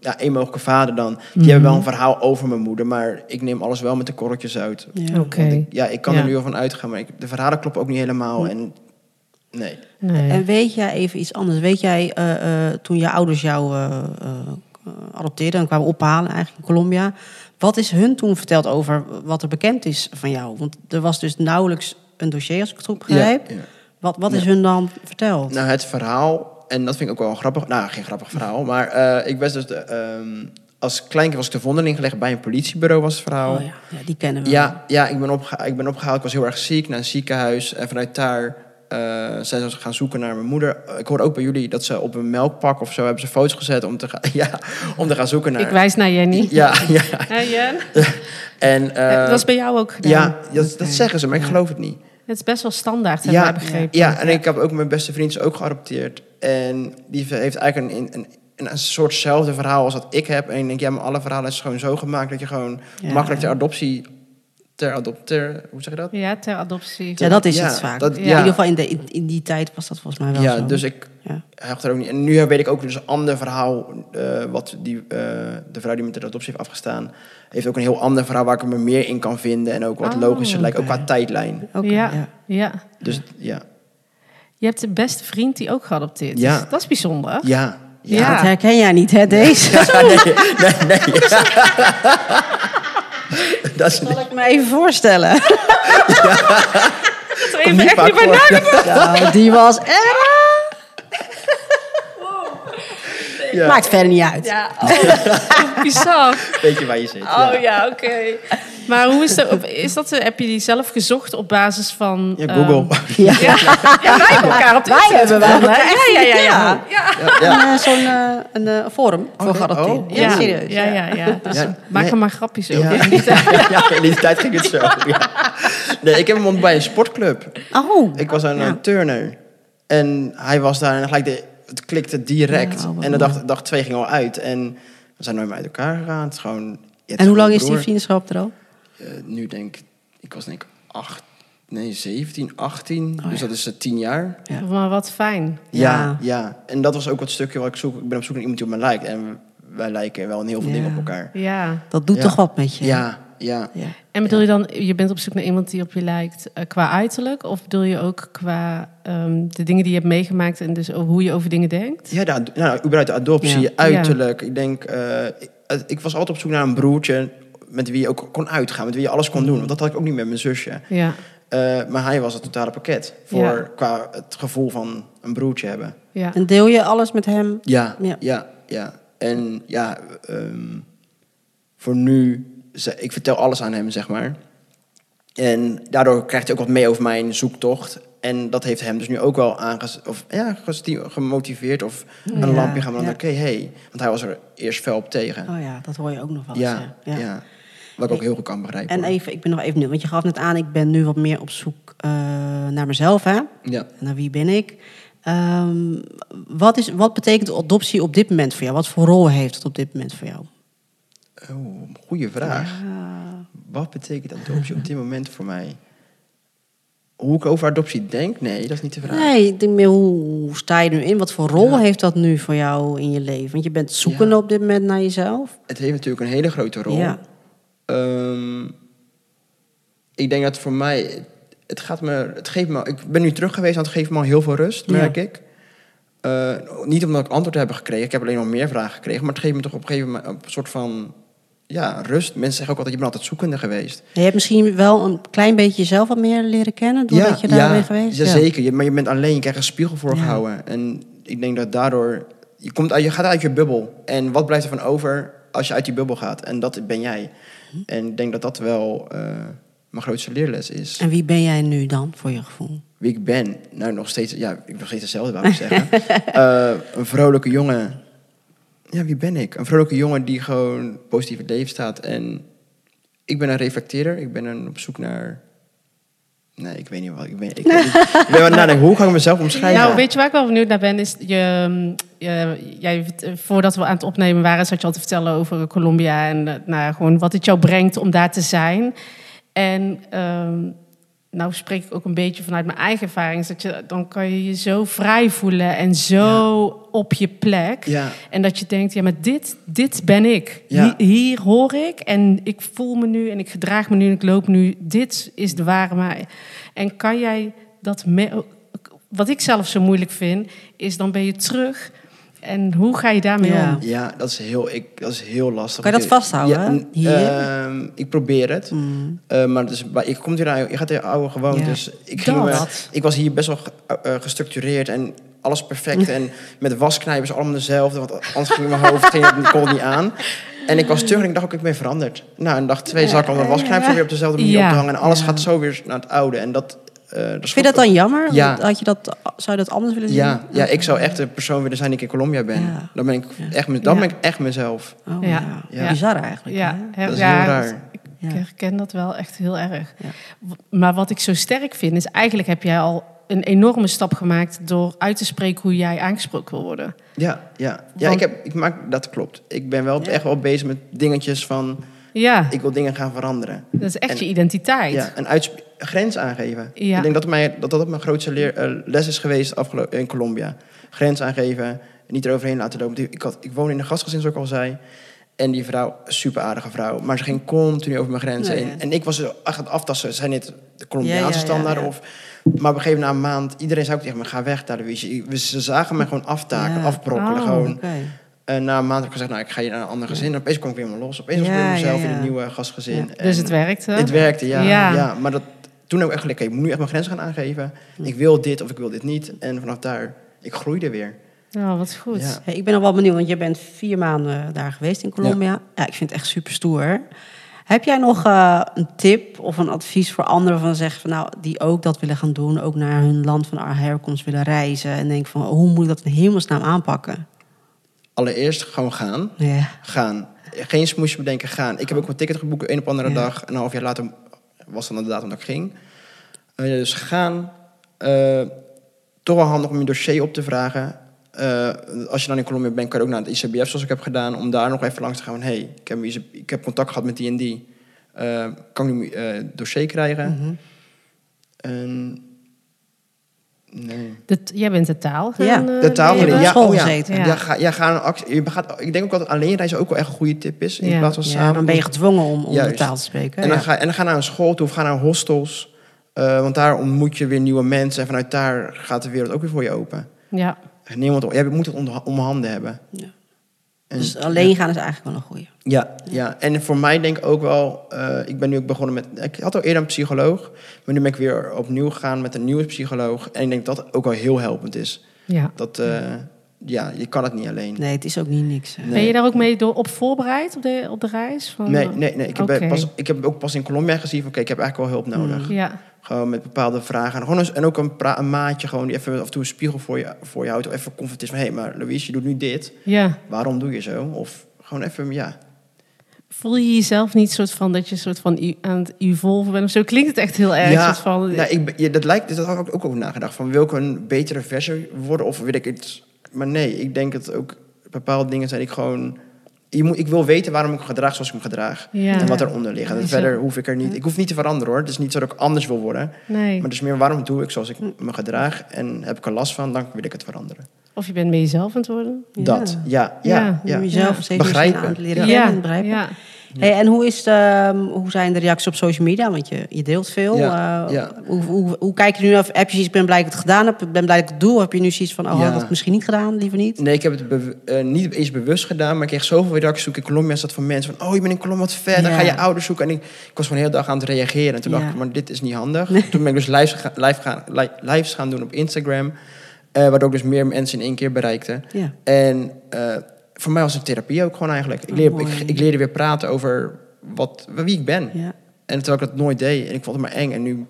ja, één mogelijke vader dan, die Mhm. hebben wel een verhaal over mijn moeder, maar ik neem alles wel met de korreltjes uit. Ja. Ik, ja, ik kan Ja. er nu al van uitgaan, maar ik, de verhalen kloppen ook niet helemaal. En nee. Nee. En weet jij even iets anders? Weet jij, eh, eh, toen je ouders jou eh, eh, adopteerden en kwamen ophalen eigenlijk in Colombia... wat is hun toen verteld over wat er bekend is van jou? Want er was dus nauwelijks een dossier, als ik het goed begrijp. Ja, ja. Wat, wat is Ja. hun dan verteld? Nou, het verhaal, en dat vind ik ook wel grappig, nou, geen grappig verhaal, maar eh, ik was dus, de, ehm, als kleinkind was ik de vondeling gelegd bij een politiebureau, was het verhaal. Oh ja, ja, die kennen we. Ja, ja ik, ben opgeha- ik ben opgehaald. Ik was heel erg ziek naar een ziekenhuis. En vanuit daar eh, zijn ze gaan zoeken naar mijn moeder. Ik hoorde ook bij jullie dat ze op een melkpak of zo hebben ze foto's gezet om te gaan, ja, om te gaan zoeken naar. Ik wijs naar Jenny. Ja, ja. Jen? En, eh, dat is bij jou ook gedaan. ja, dat, zeggen ze, maar ik geloof het niet. Het is best wel standaard, heb Ja, begrepen. Ja, en ik heb ook mijn beste vriend ook geadopteerd. En die heeft eigenlijk een, een, een, een soortzelfde verhaal als wat ik heb. En ik denk, ja, maar alle verhalen is gewoon zo gemaakt dat je gewoon makkelijk ter adoptie, ter adopter, hoe zeg je dat? Ja, ter adoptie. Ja, dat is Ja, het vaak. dat- in ja. ieder geval in, de, in, in die tijd was dat volgens mij wel ja, zo. dus ik Ja. hecht er ook niet. En nu weet ik ook dus een ander verhaal. eh, wat die, eh, de vrouw die me ter adoptie heeft afgestaan, heeft ook een heel ander verhaal waar ik me meer in kan vinden. En ook wat Oh, logischer lijkt, ook qua tijdlijn. Oké, ja, ja. ja. Dus ja. Je hebt een beste vriend die ook geadopteerd is. Ja. Dat is bijzonder. Ja. Ja. Dat herken jij niet, hè, deze? nee, nee, nee. Dat is Zal ik me even voorstellen? Even niet echt vaak niet bij. Nou, die was erg. Ja. Maakt verder niet uit. Ja, oh, bizar. Weet je waar je zit. Oh ja, oké. Maar hoe is dat? Is dat? eh, Heb je die zelf gezocht op basis van? Ja, ehm, Google. Ja. ja, ja, wij hebben elkaar op de Wij hebben wel Ja, ja, ja, ja. ja. ja. Ja, ja. Een, eh, Zo'n eh, een eh, forum voor oh. Ja, Ja, serieus. Ja, ja, ja. Dus Ja, maak nee. er maar grapjes over. Ja. ja, in die tijd ging het zo. Ja. Nee, ik heb hem ontmoet bij een sportclub. Oh. Ik was aan Ja. een turner. En hij was daar en gelijk de, het klikte direct. Ja, wat en de dag, dag twee ging al uit. En we zijn nooit meer uit elkaar gegaan. Het is gewoon, ja, het En hoe lang is die vriendschap er al? Eh, nu denk ik, ik was denk ik acht, nee 17, 18. Oh, dus ja. dat is eh, tien jaar. Ja. Maar wat fijn. Ja. Ja. ja, En dat was ook het stukje wat ik zoek. Ik ben op zoek naar iemand die op me lijkt. En wij lijken wel in heel veel Ja. dingen op elkaar. Ja. Dat doet Ja. toch wat met je? Ja, ja. Ja. En bedoel je dan, je bent op zoek naar iemand die op je lijkt eh, qua uiterlijk? Of bedoel je ook qua ehm, de dingen die je hebt meegemaakt en dus hoe je over dingen denkt? Ja, de, nou, überhaupt de adoptie, Ja. uiterlijk. Ik denk, eh, ik, ik was altijd op zoek naar een broertje met wie je ook kon uitgaan, met wie je alles kon doen. Want dat had ik ook niet met mijn zusje. Ja, Eh, maar hij was het totale pakket voor Ja. qua het gevoel van een broertje hebben. ja. En deel je alles met hem? Ja, Ja. ja, ja. En ja, ehm, voor nu, ze- ik vertel alles aan hem, zeg maar. En daardoor krijgt hij ook wat mee over mijn zoektocht. En dat heeft hem dus nu ook wel aanges of, ja, gemotiveerd of een Ja, lampje gaan branden. ja. Oké, hey. Want hij was er eerst fel op tegen. Oh ja, dat hoor je ook nog wel eens. ja, ja, Wat ik ook heel goed kan begrijpen. En hoor. even, ik ben nog even nieuw, want je gaf net aan, ik ben nu wat meer op zoek eh, naar mezelf, hè? Ja. Naar wie ben ik? Ehm, wat, is, wat betekent adoptie op dit moment voor jou? Wat voor rol heeft het op dit moment voor jou? Oh, goede vraag. Wat betekent adoptie op dit moment voor mij? Hoe ik over adoptie denk? Nee, dat is niet de vraag. Nee, ik denk meer, hoe sta je nu in? Wat voor rol Ja. heeft dat nu voor jou in je leven? Want je bent zoekende Ja. op dit moment naar jezelf. Het heeft natuurlijk een hele grote rol. Ja. Ehm, ik denk dat voor mij, het gaat me, het geeft me, ik ben nu terug geweest en het geeft me al heel veel rust, merk ik. Eh, niet omdat ik antwoord heb gekregen, ik heb alleen nog meer vragen gekregen, maar het geeft me toch op een gegeven moment een soort van, ja, rust. Mensen zeggen ook altijd, je bent altijd zoekende geweest. Je hebt misschien wel een klein beetje jezelf wat meer leren kennen doordat je daar bent geweest. Ja, zeker. Je, maar je bent alleen, je krijgt een spiegel Ja. voorgehouden. En ik denk dat daardoor, je, komt uit, je gaat uit je bubbel. En wat blijft er van over als je uit die bubbel gaat? En dat ben jij. En ik denk dat dat wel eh, mijn grootste leerles is. En wie ben jij nu dan, voor je gevoel? Wie ik ben, nou nog steeds, ja, ik ben nog steeds hetzelfde, wou ik zeggen. Eh, een vrolijke jongen. Ja, wie ben ik? Een vrolijke jongen die gewoon positief in het leven staat. En ik ben een reflecteerder. Ik ben een op zoek naar... Nee, ik weet niet wat. Ik ben, ik, weet niet. ik ben nadenken, hoe ga ik mezelf omschrijven? Nou, weet je waar ik wel benieuwd naar ben? Is je, mm, je, jij, voordat we aan het opnemen waren, zat je al te vertellen over Colombia en eh, nou, gewoon wat het jou brengt om daar te zijn. En ehm, nou spreek ik ook een beetje vanuit mijn eigen ervaring. Dat je, dan kan je je zo vrij voelen en zo op je plek. Ja. En dat je denkt, ja, maar dit, dit ben ik. Ja. Hier, hier hoor ik en ik voel me nu en ik gedraag me nu en ik loop nu. Dit is de ware mij. En kan jij dat... me- wat ik zelf zo moeilijk vind, is dan ben je terug... En hoe ga je daarmee Ja. om? Ja, dat is heel, ik, dat is heel lastig. Kan je dat Ik- vasthouden, Ja, hier? ehm, ik probeer het. Mm. Eh, maar het is, bij- je, komt hier, je gaat in oude gewoontes. Ja. Dus ik, ging Dat. me- ik was hier best wel ge- eh, gestructureerd en alles perfect. en met wasknijpers allemaal dezelfde. Want anders ging mijn hoofd het- kon niet aan. En ik was terug en ik dacht ook, ik ben veranderd. Nou, en dag twee zag ik al mijn wasknijpers weer op dezelfde manier Ja. op te hangen. En alles Ja. gaat zo weer naar het oude. En dat, eh, dat Vind je dat dan jammer? Ja. Had je dat, zou je dat anders willen zien? Ja, ja, ik zou echt de persoon willen zijn die ik in Colombia ben. Ja. Dan ben ik Ja. echt, me- dan Ja. ben ik echt mezelf. Oh, Ja. ja. Ja. Bizar eigenlijk. Ja, hè? Dat is ja, heel raar. Ik Ja. herken dat wel echt heel erg. Maar wat ik zo sterk vind, is eigenlijk heb jij al een enorme stap gemaakt door uit te spreken hoe jij aangesproken wil worden. Ja, ja. ja Want- ik heb, ik maak, dat klopt. Ik ben wel Ja. echt wel bezig met dingetjes van... Ja, Ik wil dingen gaan veranderen. dat is echt en- je identiteit. Ja, een uitsp- grens aangeven. Ja. Ik denk dat, mij, dat dat mijn grootste leer, eh, les is geweest afgelo- in Colombia. Grens aangeven, niet eroverheen laten lopen. Ik, had, ik woon in een gastgezin, zoals ik al zei. En die vrouw, super aardige vrouw. Maar ze ging continu over mijn grenzen heen. ja. En ik was er echt aan het aftasten. Zijn dit de Colombiaanse Ja, ja. Of, maar op een gegeven moment, na een maand, iedereen zei ook tegen me... ga weg, Louise. Ze zagen me gewoon aftaken, afbrokkelen. Oh. Gewoon. En na een maand heb ik gezegd, nou, ik ga hier naar een ander gezin. En opeens kwam ik weer helemaal los. Opeens was ik Ja, weer mezelf ja, in een nieuwe gastgezin. En Dus het werkte. Het werkte, ja. Ja. ja. maar dat, toen heb ik echt gelijk, ik moet nu echt mijn grenzen gaan aangeven. Ik wil dit of ik wil dit niet. En vanaf daar, ik groeide weer. Oh, wat goed. Ja. Hey, ik ben al wel benieuwd, want je bent vier maanden daar geweest in Colombia. Ja, ik vind het echt super stoer. Heb jij nog eh, een tip of een advies voor anderen van zeggen van nou die ook dat willen gaan doen, ook naar hun land van herkomst willen reizen en denk van hoe moet ik dat in hemelsnaam aanpakken? Allereerst gewoon gaan. Ja. Gaan. Geen smoesje bedenken, gaan. Ik heb ook mijn ticket geboekt, een op andere Ja. dag. En een half jaar later was dan de datum dat ik ging. Eh, dus gaan. Eh, toch wel handig om je dossier op te vragen. Eh, als je dan in Colombia bent, kan je ook naar het ICBF, zoals ik heb gedaan, om daar nog even langs te gaan. Van, hey, ik heb, ik heb contact gehad met die en die. Kan ik nu dossier krijgen? Mhm. De, jij bent de taal gaan... Ja, eh, De taal je school oh ja. gezeten. Ja. Ja. ga, ja, ga een actie, je gaat, ik denk ook dat alleen reizen ook wel echt een goede tip is. In Ja. plaats van Ja, samen. dan ben je gedwongen om, om de taal te spreken. En dan, ja. ga, en dan ga naar een school toe of ga naar hostels. Eh, want daar ontmoet je weer nieuwe mensen. En vanuit daar gaat de wereld ook weer voor je open. Ja. Niemand, jij moet het onder, om handen hebben. Ja. En- dus alleen gaan is eigenlijk wel een goede. Ja, ja, en voor mij denk ik ook wel... eh, ik ben nu ook begonnen met... Ik had al eerder een psycholoog. Maar nu ben ik weer opnieuw gegaan met een nieuwe psycholoog. En ik denk dat dat ook wel heel helpend is. ja. Dat, eh, ja, je kan het niet alleen. Nee, het is ook niet niks. Nee. Ben je daar ook mee door, op voorbereid op de, op de reis? Van, Nee, eh, nee, nee. Ik, heb pas, ik heb ook pas in Colombia gezien van... Oké, ik heb eigenlijk wel hulp nodig. Ja. Gewoon met bepaalde vragen. En, gewoon eens- en ook een, pra- een maatje gewoon die even af en toe een spiegel voor je, voor je houdt. Of even confronteert van... Hé, hey, maar Louise, je doet nu dit. ja. Waarom doe je zo? Of gewoon even, ja... Voel je jezelf niet soort van dat je soort van aan het evolven bent of zo? Klinkt het echt heel erg. ja, soort van, nou, ik, ja, dat lijkt, dat had ik ook over nagedacht. Van wil ik een betere versie worden of weet ik iets. Maar nee, ik denk dat ook bepaalde dingen zijn ik gewoon. Je moet, ik wil weten waarom ik me gedraag zoals ik me gedraag. Ja. En wat eronder ligt. En Ja, zo. verder hoef ik er niet. Ik hoef niet te veranderen hoor. Het is niet zo dat ik anders wil worden. nee. Maar het is meer waarom doe ik zoals ik me gedraag. En heb ik er last van, dan wil ik het veranderen. Of je bent met jezelf aan het worden. Ja. Dat, ja, ja, Ja. jezelf Ja. steeds Begrijpen. aan het leren Ja. kennen en begrijpen. ja. Hey, en hoe, is ehm, hoe zijn de reacties op social media? Want je, je deelt veel. Ja, Eh, ja. Hoe, hoe, hoe kijk je nu naar? Heb je zoiets, ben blij dat ik het gedaan heb, ik ben blij dat ik het doe? Of heb je nu zoiets van, oh, Ja. had ik het misschien niet gedaan, liever niet? Nee, ik heb het eh, niet eens bewust gedaan, maar ik kreeg zoveel reacties ook in Colombia. zat van mensen van, oh, je bent in Colombia, wat vet, dan Ja. ga je ouders zoeken. En ik, ik was gewoon de hele dag aan het reageren. En toen Ja. dacht ik, maar dit is niet handig. Toen ben ik dus lives, ga, live gaan, li- lives gaan doen op Instagram. Eh, waardoor ik dus meer mensen in één keer bereikte. Ja. En eh, voor mij was het therapie ook gewoon eigenlijk. Ik, Oh, leer, mooi. ik, ik leerde weer praten over wat, wie ik ben. Ja. En terwijl ik dat nooit deed. En ik vond het maar eng. En nu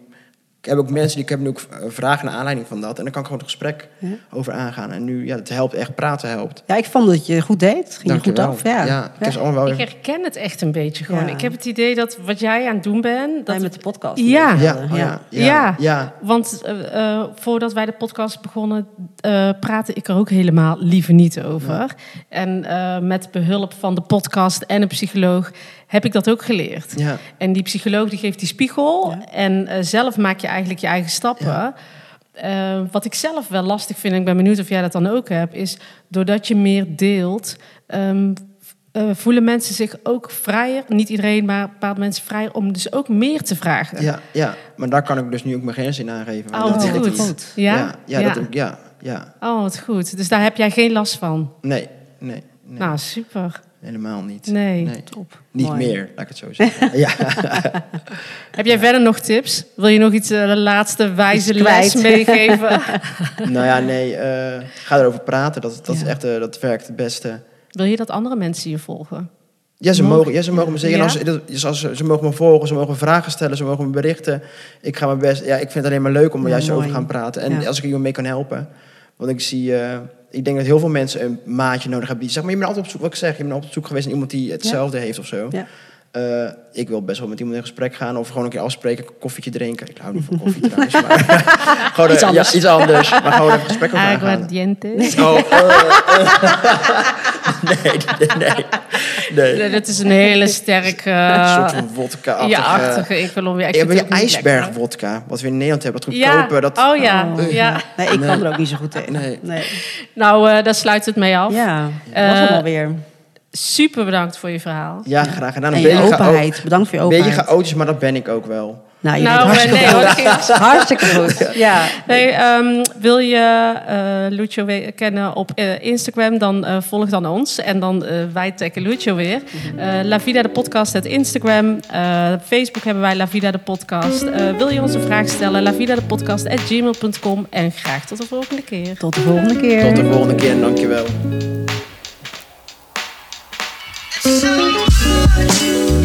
ik heb ook mensen die ik heb nu ook eh, vragen naar aanleiding van dat. En dan kan ik gewoon het gesprek Ja. over aangaan. En nu, ja, het helpt echt. Praten helpt. ja, ik vond dat je goed deed. Het ging je goed af. Ja, ja, ik wel Ik herken het echt een beetje gewoon. Ja. Ik heb het idee dat wat jij aan het doen bent... Dat met de podcast. Ja. Ja, ja. oh ja, ja, Ja. ja. Want eh, eh, voordat wij de podcast begonnen, eh praatte ik er ook helemaal liever niet over. En eh, met behulp van de podcast en een psycholoog heb ik dat ook geleerd. Ja. En die psycholoog die geeft die spiegel. Ja. En eh, zelf maak je eigenlijk je eigen stappen. Ja. Eh, wat ik zelf wel lastig vind, en ik ben benieuwd of jij dat dan ook hebt, is doordat je meer deelt, ehm, eh, voelen mensen zich ook vrijer. Niet iedereen, maar bepaalde mensen vrijer om dus ook meer te vragen. Ja, ja, maar daar kan ik dus nu ook mijn grenzen in aangeven. Oh, dat wil ik goed. Ja? Ja, ja, Ja. Dat, ook- ja, ja. Oh, wat goed. Dus daar heb jij geen last van? Nee, nee, nee. Nou, super. Helemaal niet. Nee. Top. Niet Mooi. meer, laat ik het zo zeggen. ja. Heb jij verder nog tips? Wil je nog iets, eh, de laatste wijze les meegeven? nou ja, nee, eh, ga erover praten. Dat, dat, is echt, eh, dat werkt het beste. Wil je dat andere mensen je volgen? Ja, ze Mogen- ja, ze mogen me zeggen. Ja? Als, ze- dus als ze, ze mogen me volgen, ze mogen me vragen stellen, ze mogen me berichten. Ik ga mijn best. Ja, ik vind het alleen maar leuk om er Ja, juist over te gaan praten. En Ja. als ik iemand mee kan helpen. Want ik zie, eh, ik denk dat heel veel mensen een maatje nodig hebben. Die zeggen, maar je bent altijd op zoek, wat ik zeg, je bent altijd op zoek geweest naar iemand die hetzelfde heeft of zo. Ja. Eh, ik wil best wel met iemand in gesprek gaan of gewoon een keer afspreken, een koffietje drinken. Ik hou niet van koffie trouwens, maar gewoon Iets eh, anders. Ja, iets anders. Maar gewoon even gesprek over. Aguardiente. Oh, eh, nee, nee, nee. nee. Nee, dat is een hele sterke... Een soort van vodka ja, achtige in. Ik het je ook niet lekker. ijsbergwodka, wat we in Nederland hebben, dat Ja, goedkope. Dat, oh ja, Oh. ja. Nee, ik Nee. kan er ook niet zo goed tegen. Nee. nee. Nou, eh, daar sluit het mee af. Ja, dat was allemaal weer. Super bedankt voor je verhaal. Ja, graag gedaan. En Een je chao- openheid. Bedankt voor je een beetje openheid. chaotisch, maar dat ben ik ook wel. Nou, je Nou, bent hartstikke nee, hoor, ging Hartstikke goed. Ja. Nee, ehm, wil je eh Lucio we- kennen op eh, Instagram, dan eh, volg dan ons. En dan eh wij taggen Lucio weer. Eh La Vida de podcast, het Instagram. Eh, Facebook hebben wij La Vida de podcast. Eh, wil je ons een vraag stellen? La Vida de podcast at gmail.com. En graag tot de volgende keer. Tot de volgende keer. Tot de volgende keer en dankjewel. So